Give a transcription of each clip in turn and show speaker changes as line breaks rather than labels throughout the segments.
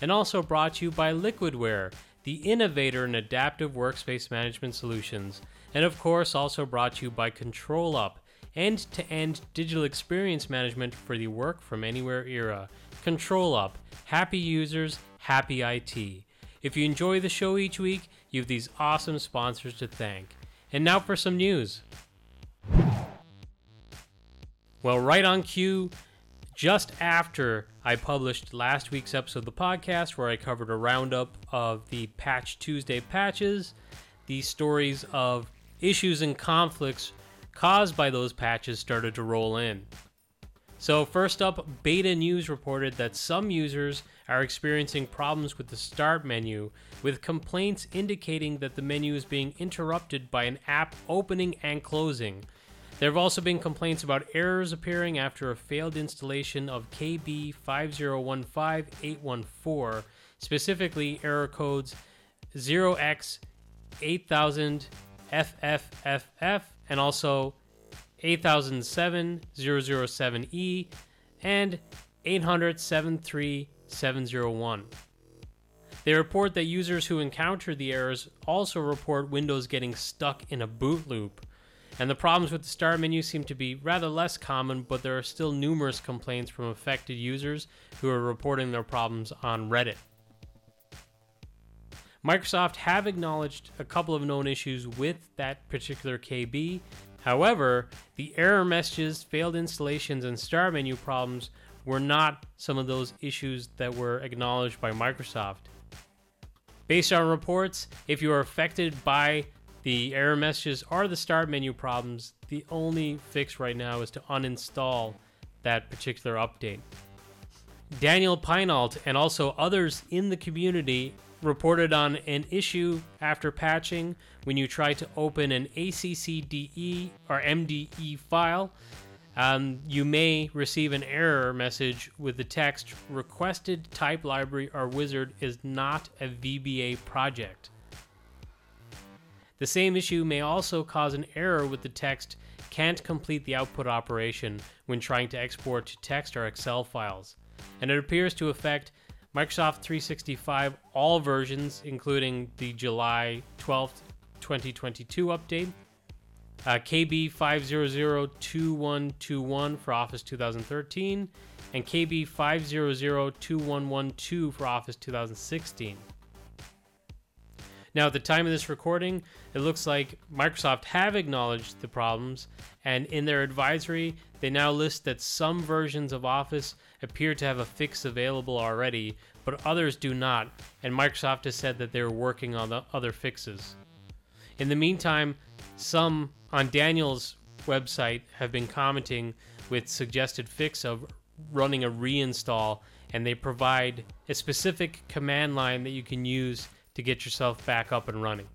And also brought to you by Liquidware, the innovator in adaptive workspace management solutions. And of course, also brought to you by ControlUp end to end digital experience management for the work from anywhere era. ControlUp, happy users, happy IT. If you enjoy the show each week, you have these awesome sponsors to thank. And now for some news. Well, right on cue, just after I published last week's episode of the podcast, where I covered a roundup of the Patch Tuesday patches, the stories of issues and conflicts caused by those patches started to roll in. So, first up, Beta News reported that some users are experiencing problems with the Start menu, with complaints indicating that the menu is being interrupted by an app opening and closing. There have also been complaints about errors appearing after a failed installation of KB5015814, specifically error codes 0x8000FFFF and also 8007-007E and 800-73701. They report that users who encounter the errors also report Windows getting stuck in a boot loop. And the problems with the start menu seem to be rather less common, but there are still numerous complaints from affected users who are reporting their problems on Reddit. Microsoft have acknowledged a couple of known issues with that particular KB. However, the error messages, failed installations, and start menu problems were not some of those issues that were acknowledged by Microsoft. Based on reports, if you are affected by the error messages are the start menu problems, the only fix right now is to uninstall that particular update. Daniel Pineault and also others in the community reported on an issue after patching when you try to open an ACCDE or MDE file. Um, you may receive an error message with the text requested type library or wizard is not a VBA project. The same issue may also cause an error with the text can't complete the output operation when trying to export to text or Excel files, and it appears to affect Microsoft 365 all versions, including the July 12th, 2022 update, uh, KB 5002121 for Office 2013, and KB 5002112 for Office 2016. Now, at the time of this recording, it looks like Microsoft have acknowledged the problems, and in their advisory, they now list that some versions of Office appear to have a fix available already, but others do not, and Microsoft has said that they're working on the other fixes. In the meantime, some on Daniel's website have been commenting with suggested fix of running a reinstall, and they provide a specific command line that you can use to get yourself back up and running.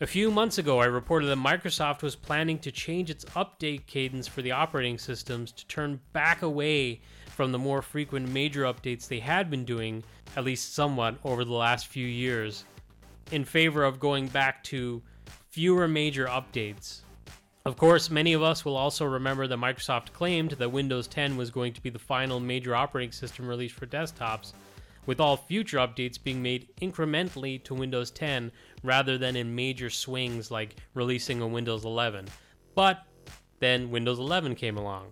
A few months ago, I reported that Microsoft was planning to change its update cadence for the operating systems to turn back away from the more frequent major updates they had been doing, at least somewhat, over the last few years, in favor of going back to fewer major updates. Of course, many of us will also remember that Microsoft claimed that Windows 10 was going to be the final major operating system released for desktops, with all future updates being made incrementally to Windows 10 rather than in major swings like releasing a Windows 11. But then Windows 11 came along.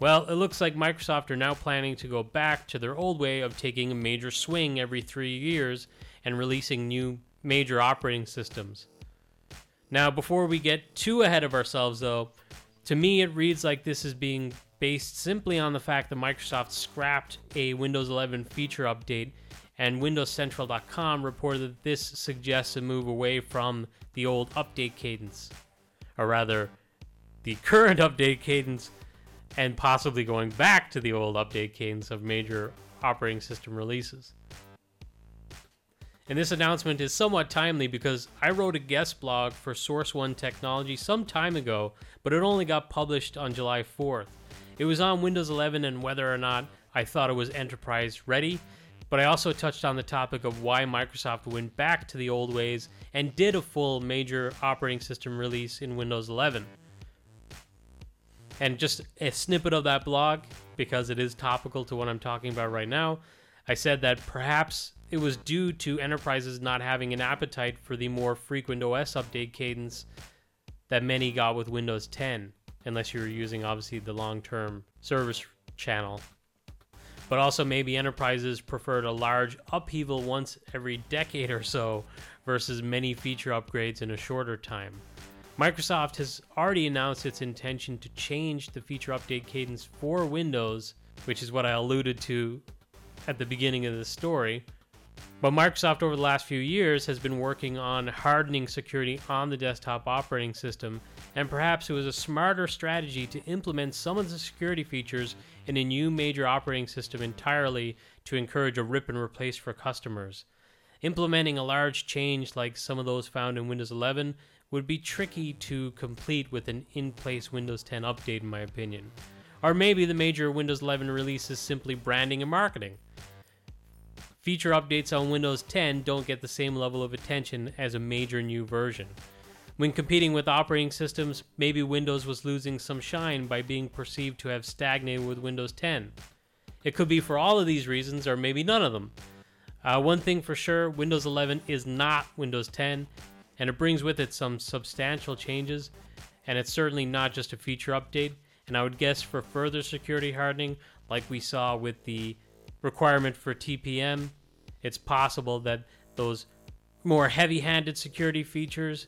Well, it looks like Microsoft are now planning to go back to their old way of taking a major swing every three years and releasing new major operating systems. Now, before we get too ahead of ourselves, though, to me it reads like this is being based simply on the fact that Microsoft scrapped a Windows 11 feature update, and WindowsCentral.com reported that this suggests a move away from the old update cadence, or rather, the current update cadence, and possibly going back to the old update cadence of major operating system releases. And this announcement is somewhat timely because I wrote a guest blog for Source One Technology some time ago, but it only got published on July 4th. It was on Windows 11 and whether or not I thought it was enterprise ready, but I also touched on the topic of why Microsoft went back to the old ways and did a full major operating system release in Windows 11. And just a snippet of that blog, because it is topical to what I'm talking about right now, I said that perhaps it was due to enterprises not having an appetite for the more frequent OS update cadence that many got with Windows 10, unless you were using obviously the long term service channel. But also, maybe enterprises preferred a large upheaval once every decade or so versus many feature upgrades in a shorter time. Microsoft has already announced its intention to change the feature update cadence for Windows, which is what I alluded to at the beginning of the story. But Microsoft, over the last few years, has been working on hardening security on the desktop operating system, and perhaps it was a smarter strategy to implement some of the security features in a new major operating system entirely to encourage a rip and replace for customers. Implementing a large change like some of those found in Windows 11 would be tricky to complete with an in place Windows 10 update, in my opinion. Or maybe the major Windows 11 release is simply branding and marketing. Feature updates on Windows 10 don't get the same level of attention as a major new version. When competing with operating systems, maybe Windows was losing some shine by being perceived to have stagnated with Windows 10. It could be for all of these reasons, or maybe none of them. Uh, one thing for sure Windows 11 is not Windows 10, and it brings with it some substantial changes, and it's certainly not just a feature update. And I would guess for further security hardening, like we saw with the requirement for TPM, it's possible that those more heavy handed security features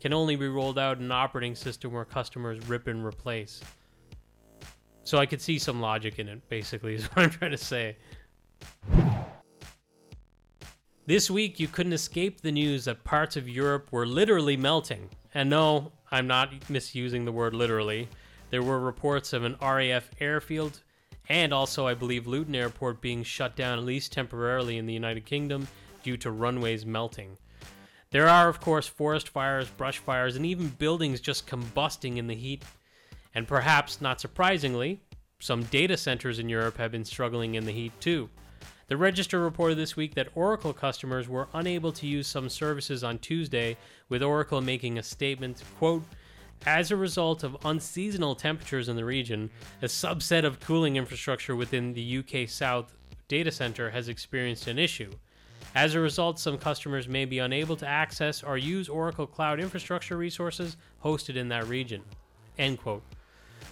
can only be rolled out in an operating system where customers rip and replace. So I could see some logic in it, basically, is what I'm trying to say. This week, you couldn't escape the news that parts of Europe were literally melting. And no, I'm not misusing the word literally. There were reports of an RAF airfield and also, I believe, Luton Airport being shut down at least temporarily in the United Kingdom due to runways melting. There are, of course, forest fires, brush fires, and even buildings just combusting in the heat. And perhaps, not surprisingly, some data centers in Europe have been struggling in the heat too. The Register reported this week that Oracle customers were unable to use some services on Tuesday, with Oracle making a statement, quote, as a result of unseasonal temperatures in the region, a subset of cooling infrastructure within the UK South data center has experienced an issue. As a result, some customers may be unable to access or use Oracle Cloud infrastructure resources hosted in that region. End quote.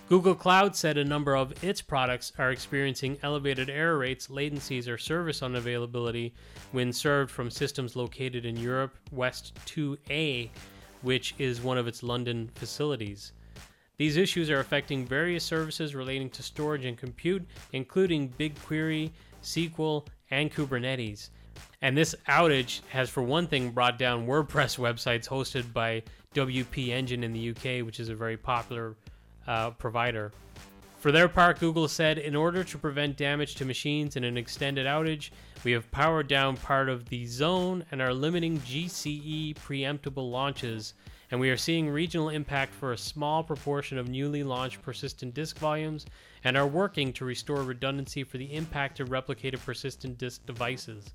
Google Cloud said a number of its products are experiencing elevated error rates, latencies, or service unavailability when served from systems located in Europe West 2A, which is one of its London facilities. These issues are affecting various services relating to storage and compute, including BigQuery, SQL, and Kubernetes. And this outage has, for one thing, brought down WordPress websites hosted by WP Engine in the UK, which is a very popular uh, provider. For their part, Google said, in order to prevent damage to machines in an extended outage, we have powered down part of the zone and are limiting GCE preemptible launches, and we are seeing regional impact for a small proportion of newly launched persistent disk volumes, and are working to restore redundancy for the impacted replicated persistent disk devices.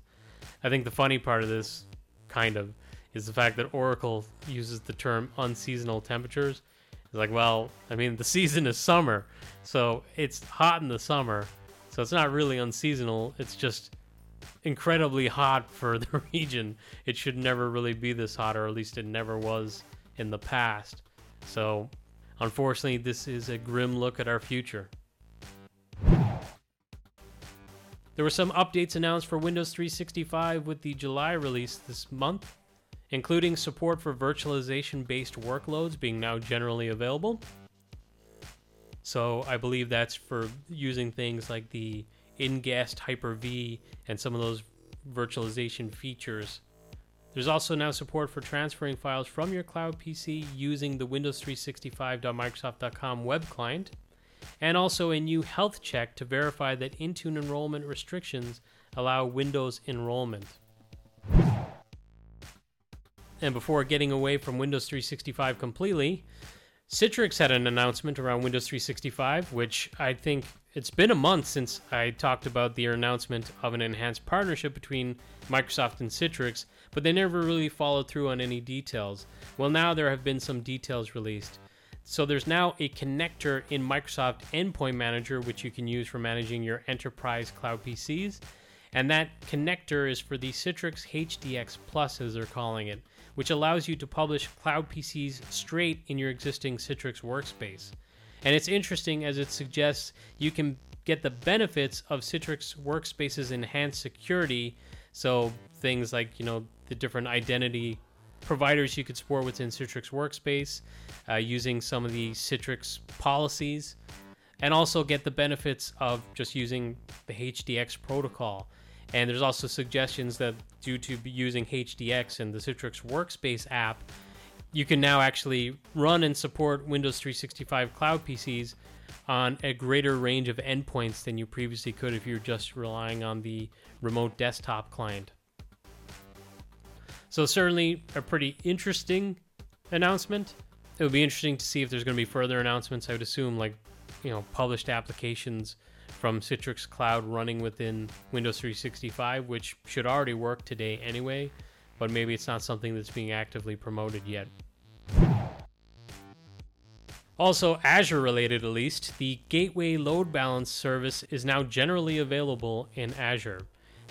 I think the funny part of this, kind of, is the fact that Oracle uses the term unseasonal temperatures it's like, well, I mean, the season is summer, so it's hot in the summer, so it's not really unseasonal. It's just incredibly hot for the region. It should never really be this hot, or at least it never was in the past. So, unfortunately, this is a grim look at our future. There were some updates announced for Windows 365 with the July release this month including support for virtualization based workloads being now generally available. So I believe that's for using things like the InGuest Hyper V and some of those virtualization features. There's also now support for transferring files from your cloud PC using the Windows 365.microsoft.com web client. and also a new health check to verify that Intune enrollment restrictions allow Windows enrollment. And before getting away from Windows 365 completely, Citrix had an announcement around Windows 365, which I think it's been a month since I talked about the announcement of an enhanced partnership between Microsoft and Citrix, but they never really followed through on any details. Well, now there have been some details released. So there's now a connector in Microsoft Endpoint Manager, which you can use for managing your enterprise cloud PCs. And that connector is for the Citrix HDX Plus, as they're calling it which allows you to publish cloud PCs straight in your existing Citrix workspace. And it's interesting as it suggests you can get the benefits of Citrix Workspace's enhanced security. So things like, you know, the different identity providers you could support within Citrix Workspace, uh, using some of the Citrix policies, and also get the benefits of just using the HDX protocol. And there's also suggestions that due to using HDX and the Citrix Workspace app, you can now actually run and support Windows 365 cloud PCs on a greater range of endpoints than you previously could if you're just relying on the remote desktop client. So, certainly a pretty interesting announcement. It would be interesting to see if there's going to be further announcements. I would assume, like, you know, published applications from Citrix Cloud running within Windows 365, which should already work today anyway, but maybe it's not something that's being actively promoted yet. Also, Azure related at least, the Gateway Load Balance service is now generally available in Azure.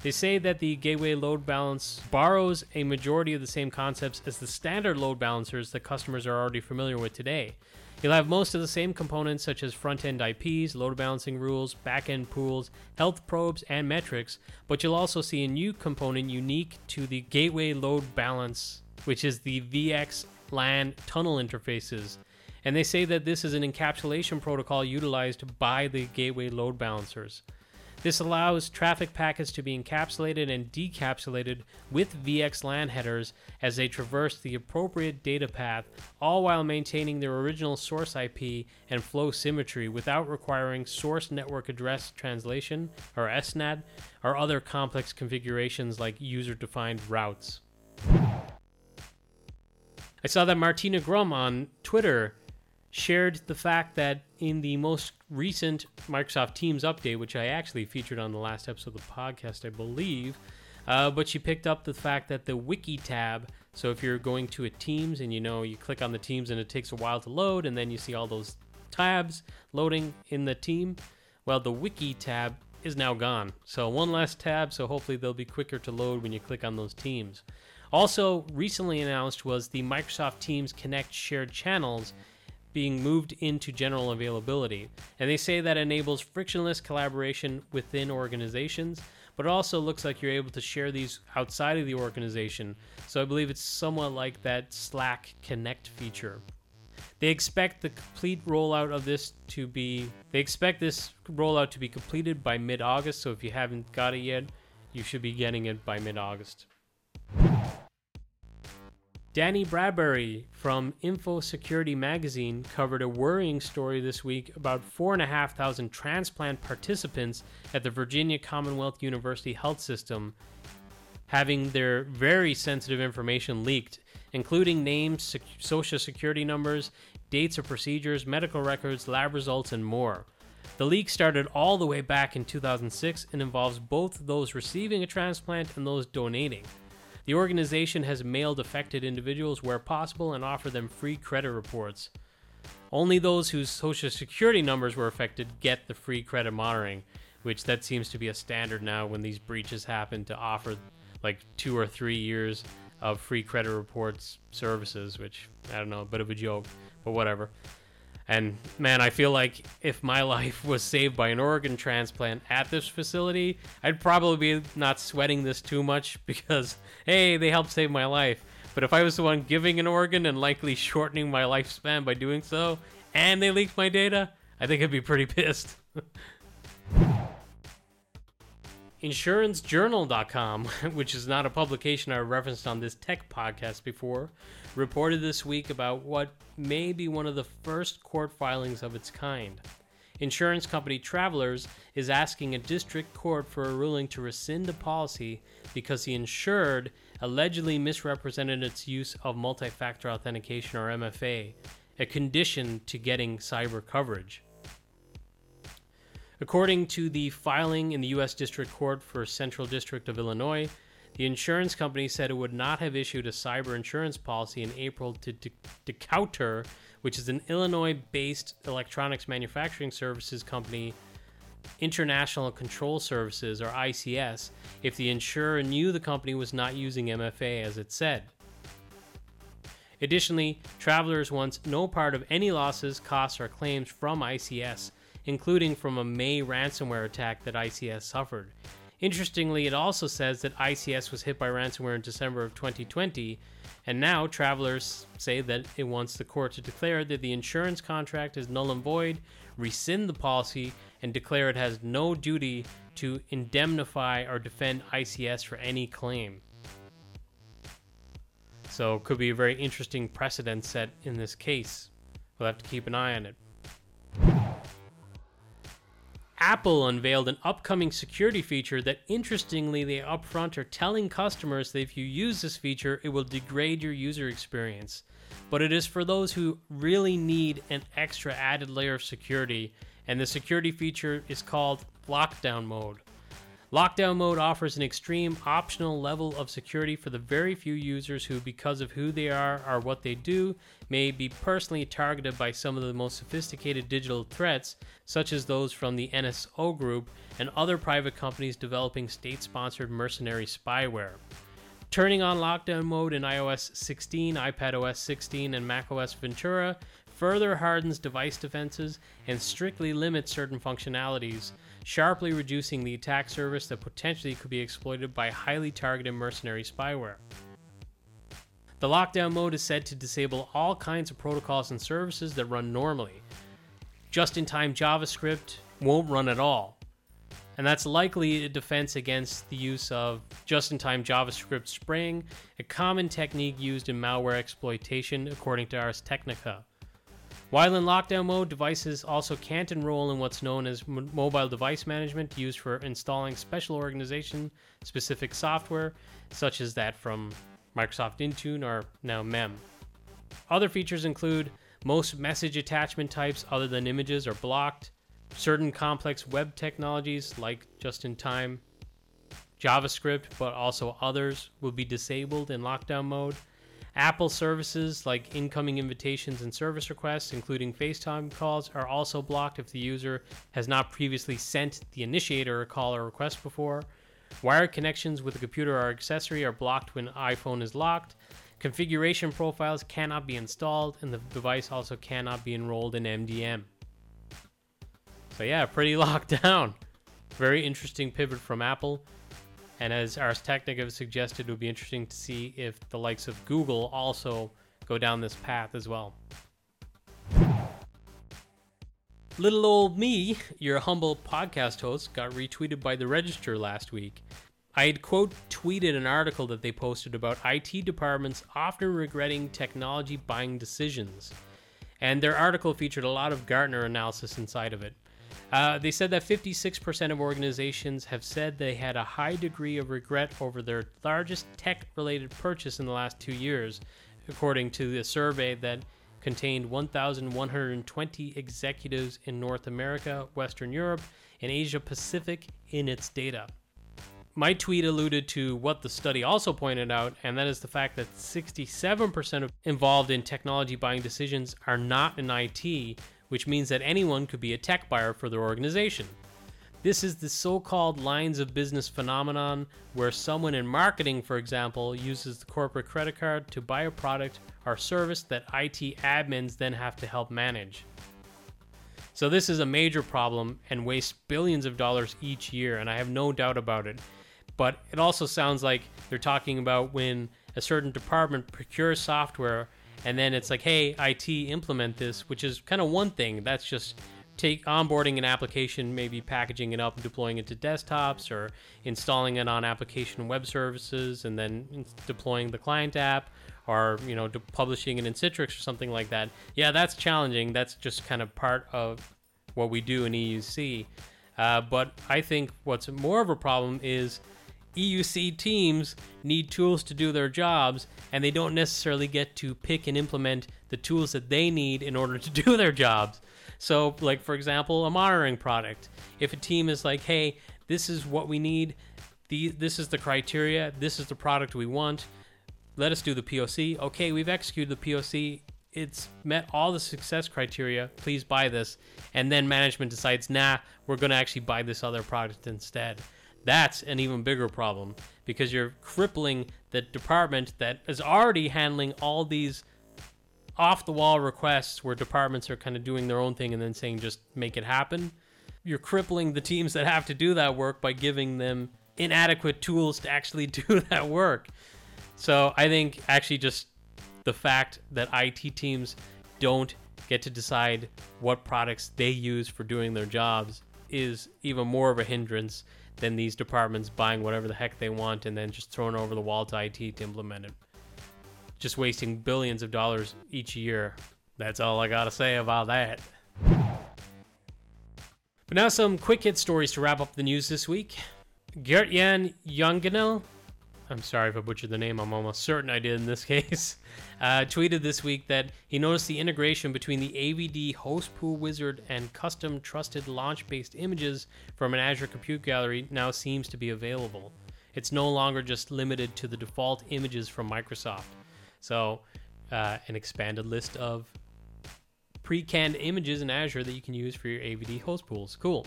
They say that the Gateway Load Balance borrows a majority of the same concepts as the standard load balancers that customers are already familiar with today. You'll have most of the same components such as front-end IPs, load balancing rules, back-end pools, health probes, and metrics, but you'll also see a new component unique to the gateway load balance, which is the VX LAN tunnel interfaces. And they say that this is an encapsulation protocol utilized by the gateway load balancers. This allows traffic packets to be encapsulated and decapsulated with VXLAN headers as they traverse the appropriate data path, all while maintaining their original source IP and flow symmetry without requiring source network address translation, or SNAT, or other complex configurations like user defined routes. I saw that Martina Grom on Twitter shared the fact that in the most recent Microsoft Teams update, which I actually featured on the last episode of the podcast, I believe, uh, but she picked up the fact that the Wiki tab. So if you're going to a Teams and you know you click on the Teams and it takes a while to load, and then you see all those tabs loading in the team, well, the Wiki tab is now gone. So one less tab, so hopefully they'll be quicker to load when you click on those teams. Also, recently announced was the Microsoft Teams Connect shared channels being moved into general availability. And they say that enables frictionless collaboration within organizations, but it also looks like you're able to share these outside of the organization. So I believe it's somewhat like that Slack Connect feature. They expect the complete rollout of this to be they expect this rollout to be completed by mid-August, so if you haven't got it yet, you should be getting it by mid-August. Danny Bradbury from Info Security Magazine covered a worrying story this week about 4,500 transplant participants at the Virginia Commonwealth University Health System having their very sensitive information leaked, including names, sec- social security numbers, dates of procedures, medical records, lab results, and more. The leak started all the way back in 2006 and involves both those receiving a transplant and those donating. The organization has mailed affected individuals where possible and offered them free credit reports. Only those whose social security numbers were affected get the free credit monitoring, which that seems to be a standard now when these breaches happen to offer like two or three years of free credit reports services, which I don't know, a bit of a joke, but whatever. And man, I feel like if my life was saved by an organ transplant at this facility, I'd probably be not sweating this too much because, hey, they helped save my life. But if I was the one giving an organ and likely shortening my lifespan by doing so, and they leaked my data, I think I'd be pretty pissed. InsuranceJournal.com, which is not a publication I referenced on this tech podcast before, reported this week about what may be one of the first court filings of its kind. Insurance company Travelers is asking a district court for a ruling to rescind a policy because the insured allegedly misrepresented its use of multi factor authentication or MFA, a condition to getting cyber coverage. According to the filing in the U.S. District Court for Central District of Illinois, the insurance company said it would not have issued a cyber insurance policy in April to Decounter, which is an Illinois based electronics manufacturing services company, International Control Services, or ICS, if the insurer knew the company was not using MFA as it said. Additionally, travelers wants no part of any losses, costs, or claims from ICS, including from a May ransomware attack that ICS suffered. Interestingly, it also says that ICS was hit by ransomware in December of 2020, and now travelers say that it wants the court to declare that the insurance contract is null and void, rescind the policy, and declare it has no duty to indemnify or defend ICS for any claim. So, could be a very interesting precedent set in this case. We'll have to keep an eye on it. Apple unveiled an upcoming security feature that interestingly they upfront are telling customers that if you use this feature, it will degrade your user experience. But it is for those who really need an extra added layer of security, and the security feature is called Lockdown Mode. Lockdown mode offers an extreme optional level of security for the very few users who, because of who they are or what they do, may be personally targeted by some of the most sophisticated digital threats, such as those from the NSO Group and other private companies developing state sponsored mercenary spyware. Turning on lockdown mode in iOS 16, iPadOS 16, and macOS Ventura further hardens device defenses and strictly limits certain functionalities sharply reducing the attack surface that potentially could be exploited by highly targeted mercenary spyware. The lockdown mode is said to disable all kinds of protocols and services that run normally. Just in time JavaScript won't run at all. And that's likely a defense against the use of just in time JavaScript spraying, a common technique used in malware exploitation, according to Ars Technica. While in lockdown mode, devices also can't enroll in what's known as m- mobile device management, used for installing special organization specific software, such as that from Microsoft Intune or now MEM. Other features include most message attachment types other than images are blocked, certain complex web technologies like just in time JavaScript, but also others will be disabled in lockdown mode. Apple services like incoming invitations and service requests, including FaceTime calls, are also blocked if the user has not previously sent the initiator a call or request before. Wired connections with a computer or accessory are blocked when iPhone is locked. Configuration profiles cannot be installed, and the device also cannot be enrolled in MDM. So, yeah, pretty locked down. Very interesting pivot from Apple. And as Ars Technica suggested, it would be interesting to see if the likes of Google also go down this path as well. Little old me, your humble podcast host, got retweeted by the Register last week. I had quote tweeted an article that they posted about IT departments often regretting technology buying decisions. And their article featured a lot of Gartner analysis inside of it. Uh, they said that 56% of organizations have said they had a high degree of regret over their largest tech related purchase in the last two years, according to a survey that contained 1,120 executives in North America, Western Europe, and Asia Pacific in its data. My tweet alluded to what the study also pointed out, and that is the fact that 67% of involved in technology buying decisions are not in IT, which means that anyone could be a tech buyer for their organization. This is the so called lines of business phenomenon where someone in marketing, for example, uses the corporate credit card to buy a product or service that IT admins then have to help manage. So, this is a major problem and wastes billions of dollars each year, and I have no doubt about it. But it also sounds like they're talking about when a certain department procures software and then it's like, hey, IT, implement this, which is kind of one thing. That's just take onboarding an application, maybe packaging it up and deploying it to desktops, or installing it on application web services, and then deploying the client app, or you know, publishing it in Citrix or something like that. Yeah, that's challenging. That's just kind of part of what we do in EUC. Uh, but I think what's more of a problem is EUC teams need tools to do their jobs, and they don't necessarily get to pick and implement the tools that they need in order to do their jobs. So, like for example, a monitoring product. If a team is like, "Hey, this is what we need. The, this is the criteria. This is the product we want. Let us do the POC." Okay, we've executed the POC. It's met all the success criteria. Please buy this. And then management decides, "Nah, we're going to actually buy this other product instead." That's an even bigger problem because you're crippling the department that is already handling all these off the wall requests where departments are kind of doing their own thing and then saying just make it happen. You're crippling the teams that have to do that work by giving them inadequate tools to actually do that work. So I think actually just the fact that IT teams don't get to decide what products they use for doing their jobs is even more of a hindrance than these departments buying whatever the heck they want and then just throwing over the wall to IT to implement it. Just wasting billions of dollars each year. That's all I gotta say about that. But now some quick hit stories to wrap up the news this week. Gert-Jan Jongenel, I'm sorry if I butchered the name, I'm almost certain I did in this case, uh, tweeted this week that he noticed the integration between the AVD host pool wizard and custom trusted launch based images from an Azure Compute Gallery now seems to be available. It's no longer just limited to the default images from Microsoft. So, uh, an expanded list of pre canned images in Azure that you can use for your AVD host pools. Cool.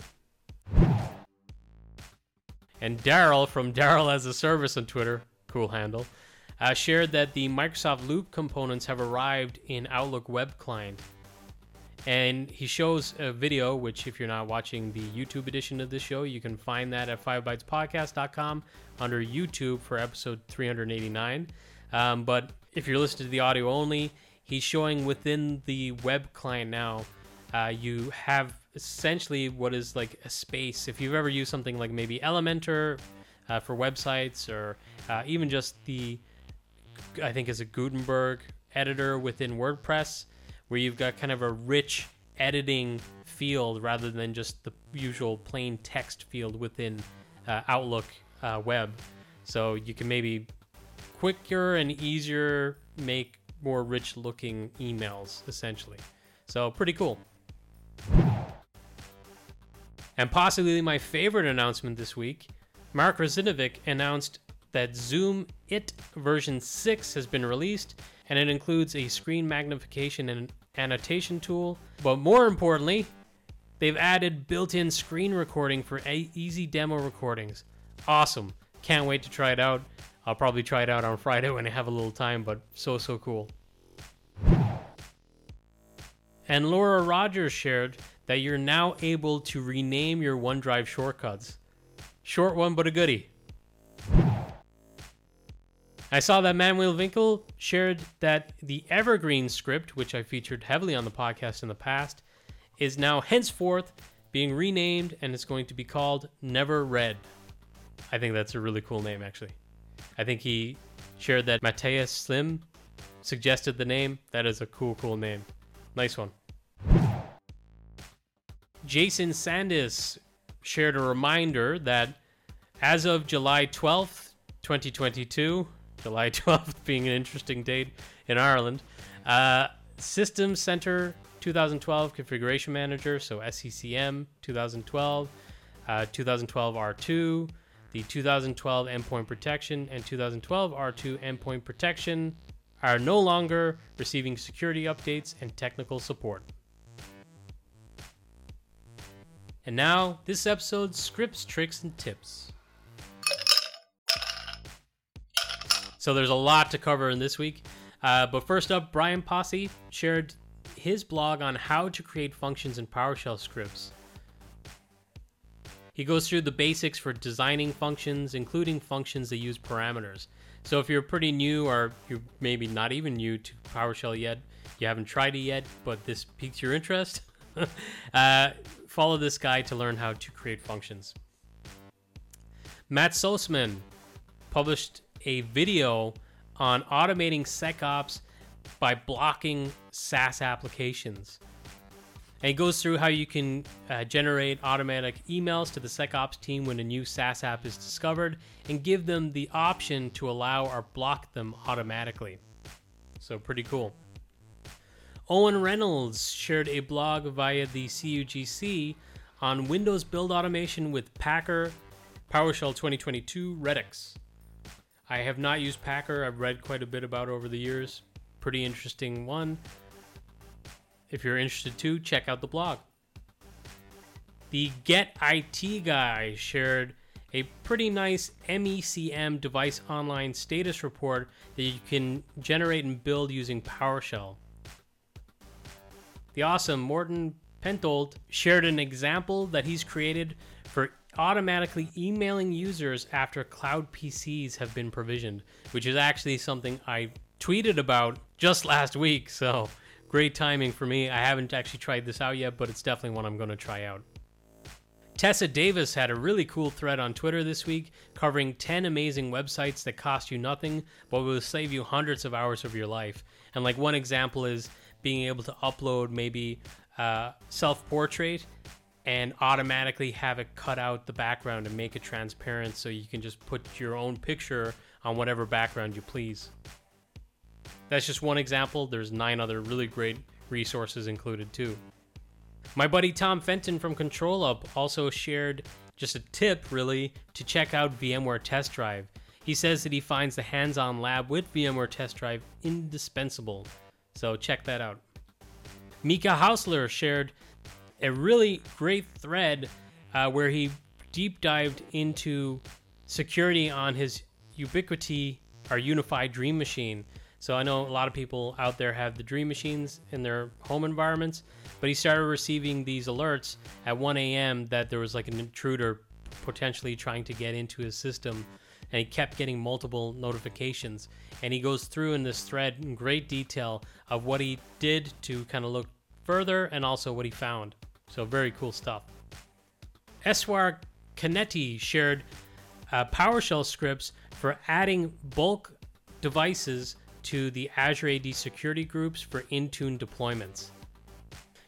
And Daryl from Daryl as a Service on Twitter, cool handle, uh, shared that the Microsoft Loop components have arrived in Outlook Web Client. And he shows a video, which, if you're not watching the YouTube edition of this show, you can find that at 5bytespodcast.com under YouTube for episode 389. Um, but if you're listening to the audio only, he's showing within the web client now, uh, you have essentially what is like a space. If you've ever used something like maybe Elementor uh, for websites, or uh, even just the, I think is a Gutenberg editor within WordPress, where you've got kind of a rich editing field rather than just the usual plain text field within uh, Outlook uh, web. So you can maybe quicker and easier make more rich looking emails essentially. So pretty cool. And possibly my favorite announcement this week, Mark Russinovich announced that Zoom It version 6 has been released, and it includes a screen magnification and annotation tool. But more importantly, they've added built in screen recording for easy demo recordings. Awesome. Can't wait to try it out. I'll probably try it out on Friday when I have a little time, but so, so cool. And Laura Rogers shared that you're now able to rename your OneDrive shortcuts. Short one, but a goodie. I saw that Manuel Winkel shared that the Evergreen script, which I featured heavily on the podcast in the past, is now henceforth being renamed and it's going to be called Never Read. I think that's a really cool name, actually. I think he shared that Matthias Schlimm suggested the name. That is a cool, cool name. Nice one. Jason Sandys shared a reminder that as of July 12th, 2022, July 12th being an interesting date in Ireland, uh, System Center 2012 Configuration Manager, so SCCM 2012, uh, 2012 R2, the 2012 Endpoint Protection, and 2012 R2 Endpoint Protection are no longer receiving security updates and technical support. And now, this episode's scripts, tricks, and tips. So there's a lot to cover in this week. Uh, but first up, Brien Posey shared his blog on how to create functions in PowerShell scripts. He goes through the basics for designing functions, including functions that use parameters. So if you're pretty new or you're maybe not even new to PowerShell yet, you haven't tried it yet, but this piques your interest, uh, follow this guide to learn how to create functions. Matt Soseman published a video on automating SecOps by blocking SaaS applications. And he goes through how you can uh, generate automatic emails to the SecOps team when a new SaaS app is discovered and give them the option to allow or block them automatically. So, pretty cool. Owen Reynolds shared a blog via the CUGC on Windows build automation with Packer PowerShell 2022 Redux. I have not used Packer. I've read quite a bit about over the years. Pretty interesting one. If you're interested too, check out the blog. The Get IT guy shared a pretty nice MECM device online status report that you can generate and build using PowerShell. The awesome Morten Pedholt shared an example that he's created for automatically emailing users after cloud PCs have been provisioned, which is actually something I tweeted about just last week. So great timing for me. I haven't actually tried this out yet, but it's definitely one I'm going to try out. Tessa Davis had a really cool thread on Twitter this week covering 10 amazing websites that cost you nothing but will save you hundreds of hours of your life. And like one example is being able to upload maybe uh, self portrait and automatically have it cut out the background and make it transparent so you can just put your own picture on whatever background you please. That's just one example. There's nine other really great resources included too. My buddy Tom Fenton from ControlUp also shared just a tip really to check out VMware Test Drive. He says that he finds the hands-on lab with VMware Test Drive indispensable. So check that out. Mika Hausler shared a really great thread uh, where he deep dived into security on his Ubiquiti, or UniFi dream machine. So I know a lot of people out there have the dream machines in their home environments, but he started receiving these alerts at 1 a.m. that there was like an intruder potentially trying to get into his system and he kept getting multiple notifications and he goes through in this thread in great detail of what he did to kind of look further and also what he found so very cool stuff. Eswar Koneti shared uh, PowerShell scripts for adding bulk devices to the Azure AD security groups for Intune deployments.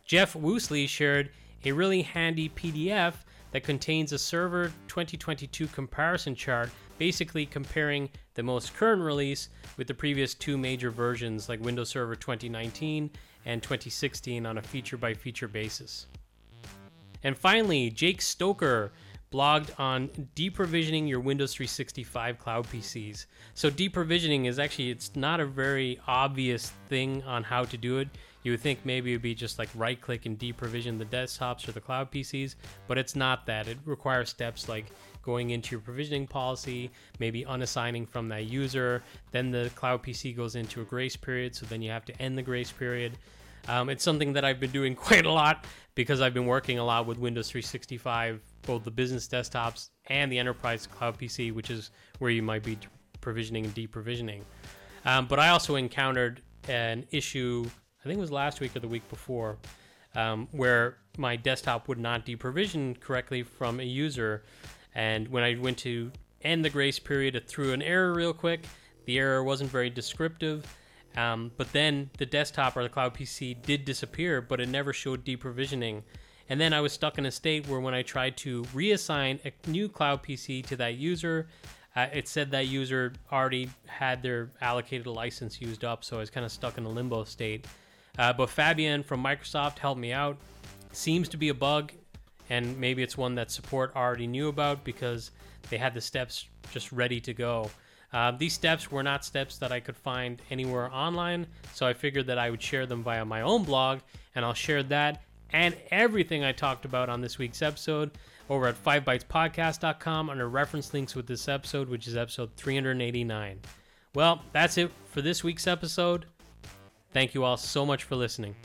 Jeff Woolsey shared a really handy PDF that contains a Server 2022 comparison chart, basically comparing the most current release with the previous two major versions like Windows Server 2019 and 2016 on a feature by feature basis. And finally, Jake Stoker blogged on deprovisioning your Windows 365 cloud PCs. So deprovisioning is actually it's not a very obvious thing on how to do it. You would think maybe it would be just like right click and deprovision the desktops or the cloud PCs, but it's not that. It requires steps like going into your provisioning policy, maybe unassigning from that user, then the cloud PC goes into a grace period, so then you have to end the grace period. Um, it's something that I've been doing quite a lot because I've been working a lot with Windows 365, both the business desktops and the enterprise cloud PC, which is where you might be provisioning and deprovisioning. Um, but I also encountered an issue, I think it was last week or the week before, um, where my desktop would not deprovision correctly from a user. And when I went to end the grace period, it threw an error real quick. The error wasn't very descriptive um, but then the desktop or the cloud PC did disappear, but it never showed deprovisioning. And then I was stuck in a state where when I tried to reassign a new cloud PC to that user, uh, it said that user already had their allocated license used up, so I was kind of stuck in a limbo state. Uh, but Fabian from Microsoft helped me out. Seems to be a bug, and maybe it's one that support already knew about because they had the steps just ready to go. Uh, these steps were not steps that I could find anywhere online, so I figured that I would share them via my own blog, and I'll share that and everything I talked about on this week's episode over at 5bytespodcast.com under reference links with this episode, which is episode 389. Well, that's it for this week's episode. Thank you all so much for listening.